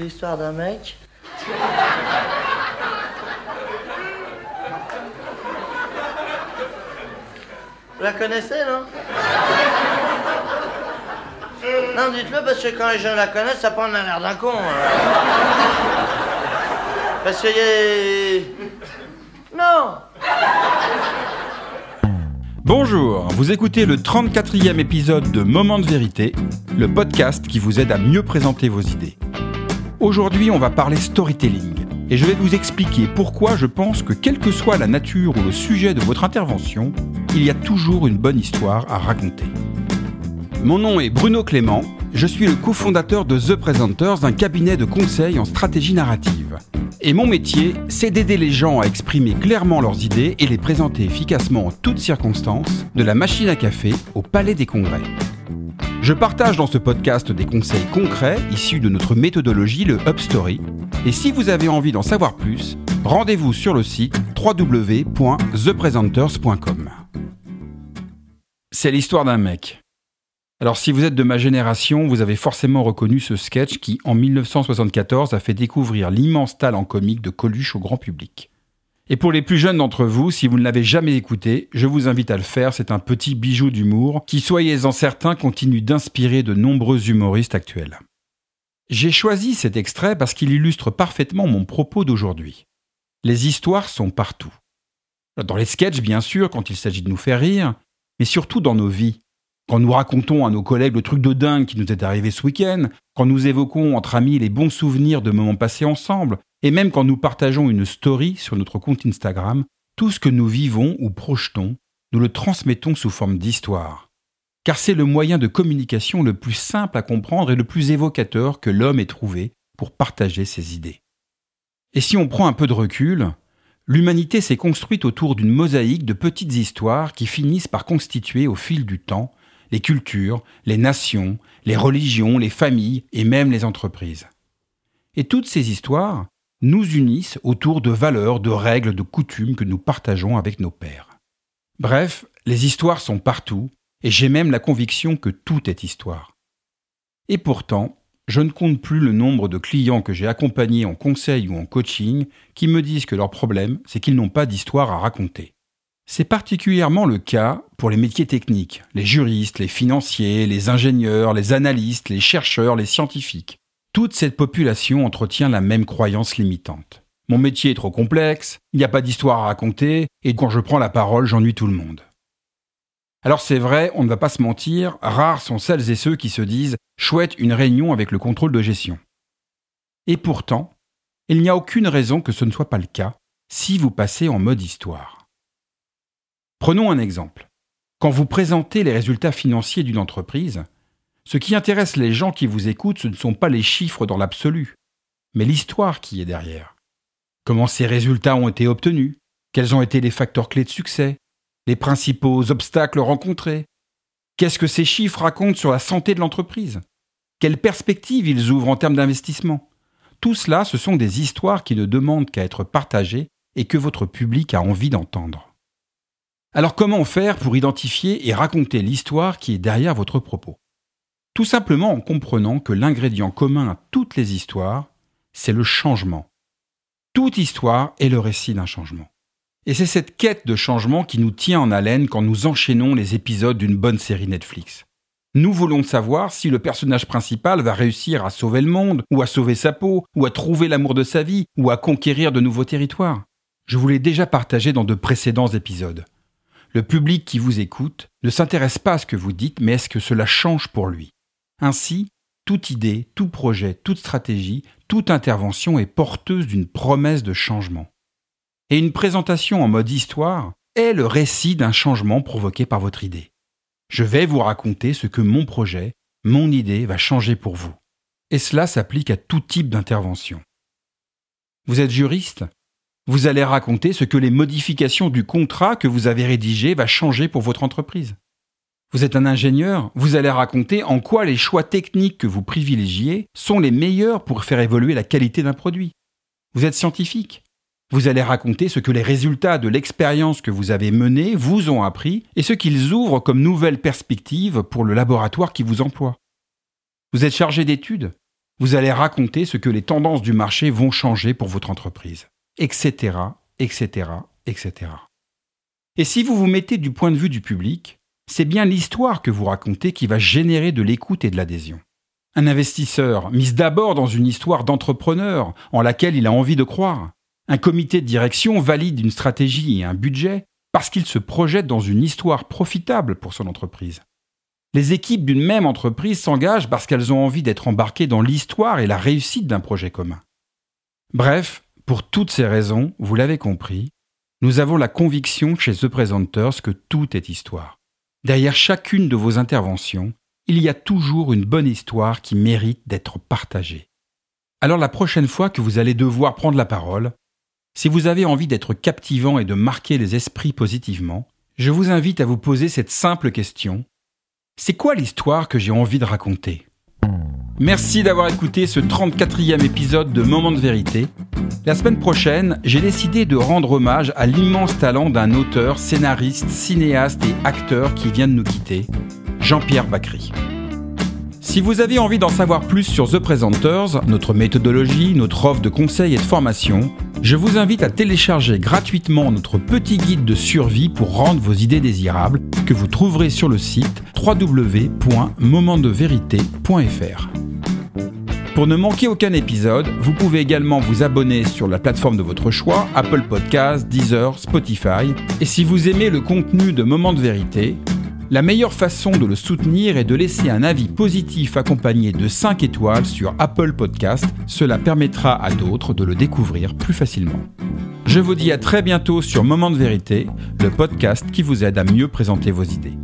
L'histoire d'un mec. Vous la connaissez, non? Non, dites-le parce que quand les gens la connaissent, ça prend l'air d'un con. Parce qu'il y a... Non Bonjour, vous écoutez le 34e épisode de Moment de vérité, le podcast qui vous aide à mieux présenter vos idées. Aujourd'hui, on va parler storytelling et je vais vous expliquer pourquoi je pense que quelle que soit la nature ou le sujet de votre intervention, il y a toujours une bonne histoire à raconter. Mon nom est Bruno Clément, je suis le cofondateur de The Presenters, un cabinet de conseil en stratégie narrative. Et mon métier, c'est d'aider les gens à exprimer clairement leurs idées et les présenter efficacement en toutes circonstances, de la machine à café au palais des congrès. Je partage dans ce podcast des conseils concrets issus de notre méthodologie, le UpStory. Et si vous avez envie d'en savoir plus, rendez-vous sur le site www.thepresenters.com. C'est l'histoire d'un mec. Alors si vous êtes de ma génération, vous avez forcément reconnu ce sketch qui, en 1974, a fait découvrir l'immense talent comique de Coluche au grand public. Et pour les plus jeunes d'entre vous, si vous ne l'avez jamais écouté, je vous invite à le faire, c'est un petit bijou d'humour qui, soyez-en certains, continue d'inspirer de nombreux humoristes actuels. J'ai choisi cet extrait parce qu'il illustre parfaitement mon propos d'aujourd'hui. Les histoires sont partout. Dans les sketchs, bien sûr, quand il s'agit de nous faire rire, mais surtout dans nos vies. Quand nous racontons à nos collègues le truc de dingue qui nous est arrivé ce week-end, quand nous évoquons entre amis les bons souvenirs de moments passés ensemble, et même quand nous partageons une story sur notre compte Instagram, tout ce que nous vivons ou projetons, nous le transmettons sous forme d'histoire. Car c'est le moyen de communication le plus simple à comprendre et le plus évocateur que l'homme ait trouvé pour partager ses idées. Et si on prend un peu de recul, l'humanité s'est construite autour d'une mosaïque de petites histoires qui finissent par constituer au fil du temps les cultures, les nations, les religions, les familles et même les entreprises. Et toutes ces histoires nous unissent autour de valeurs, de règles, de coutumes que nous partageons avec nos pères. Bref, les histoires sont partout, et j'ai même la conviction que tout est histoire. Et pourtant, je ne compte plus le nombre de clients que j'ai accompagnés en conseil ou en coaching qui me disent que leur problème, c'est qu'ils n'ont pas d'histoire à raconter. C'est particulièrement le cas pour les métiers techniques, les juristes, les financiers, les ingénieurs, les analystes, les chercheurs, les scientifiques. Toute cette population entretient la même croyance limitante. Mon métier est trop complexe, il n'y a pas d'histoire à raconter, et quand je prends la parole, j'ennuie tout le monde. Alors c'est vrai, on ne va pas se mentir, rares sont celles et ceux qui se disent chouette une réunion avec le contrôle de gestion. Et pourtant, il n'y a aucune raison que ce ne soit pas le cas si vous passez en mode histoire. Prenons un exemple. Quand vous présentez les résultats financiers d'une entreprise, ce qui intéresse les gens qui vous écoutent, ce ne sont pas les chiffres dans l'absolu, mais l'histoire qui est derrière. Comment ces résultats ont été obtenus Quels ont été les facteurs clés de succès Les principaux obstacles rencontrés Qu'est-ce que ces chiffres racontent sur la santé de l'entreprise Quelles perspectives ils ouvrent en termes d'investissement Tout cela, ce sont des histoires qui ne demandent qu'à être partagées et que votre public a envie d'entendre. Alors comment faire pour identifier et raconter l'histoire qui est derrière votre propos? Tout simplement en comprenant que l'ingrédient commun à toutes les histoires, c'est le changement. Toute histoire est le récit d'un changement. Et c'est cette quête de changement qui nous tient en haleine quand nous enchaînons les épisodes d'une bonne série Netflix. Nous voulons savoir si le personnage principal va réussir à sauver le monde, ou à sauver sa peau, ou à trouver l'amour de sa vie, ou à conquérir de nouveaux territoires. Je vous l'ai déjà partagé dans de précédents épisodes. Le public qui vous écoute ne s'intéresse pas à ce que vous dites, mais à ce que cela change pour lui? Ainsi, toute idée, tout projet, toute stratégie, toute intervention est porteuse d'une promesse de changement. Et une présentation en mode histoire est le récit d'un changement provoqué par votre idée. Je vais vous raconter ce que mon projet, mon idée va changer pour vous. Et cela s'applique à tout type d'intervention. Vous êtes juriste? Vous allez raconter ce que les modifications du contrat que vous avez rédigé va changer pour votre entreprise. Vous êtes un ingénieur, vous allez raconter en quoi les choix techniques que vous privilégiez sont les meilleurs pour faire évoluer la qualité d'un produit. Vous êtes scientifique. Vous allez raconter ce que les résultats de l'expérience que vous avez menée vous ont appris et ce qu'ils ouvrent comme nouvelles perspectives pour le laboratoire qui vous emploie. Vous êtes chargé d'études. Vous allez raconter ce que les tendances du marché vont changer pour votre entreprise, etc., etc., etc. Et si vous vous mettez du point de vue du public, c'est bien l'histoire que vous racontez qui va générer de l'écoute et de l'adhésion. Un investisseur mise d'abord dans une histoire d'entrepreneur en laquelle il a envie de croire. Un comité de direction valide une stratégie et un budget parce qu'il se projette dans une histoire profitable pour son entreprise. Les équipes d'une même entreprise s'engagent parce qu'elles ont envie d'être embarquées dans l'histoire et la réussite d'un projet commun. Bref, pour toutes ces raisons, vous l'avez compris, nous avons la conviction chez The Presenters que tout est histoire. Derrière chacune de vos interventions, il y a toujours une bonne histoire qui mérite d'être partagée. Alors la prochaine fois que vous allez devoir prendre la parole, si vous avez envie d'être captivant et de marquer les esprits positivement, je vous invite à vous poser cette simple question. C'est quoi l'histoire que j'ai envie de raconter? Merci d'avoir écouté ce 34e épisode de Moment de vérité. La semaine prochaine, j'ai décidé de rendre hommage à l'immense talent d'un auteur, scénariste, cinéaste et acteur qui vient de nous quitter, Jean-Pierre Bacry. Si vous avez envie d'en savoir plus sur The Presenters, notre méthodologie, notre offre de conseils et de formation, je vous invite à télécharger gratuitement notre petit guide de survie pour rendre vos idées désirables que vous trouverez sur le site www.momentdevérité.fr. Pour ne manquer aucun épisode, vous pouvez également vous abonner sur la plateforme de votre choix, Apple Podcasts, Deezer, Spotify. Et si vous aimez le contenu de Moment de vérité, la meilleure façon de le soutenir est de laisser un avis positif accompagné de 5 étoiles sur Apple Podcasts. Cela permettra à d'autres de le découvrir plus facilement. Je vous dis à très bientôt sur Moment de vérité, le podcast qui vous aide à mieux présenter vos idées.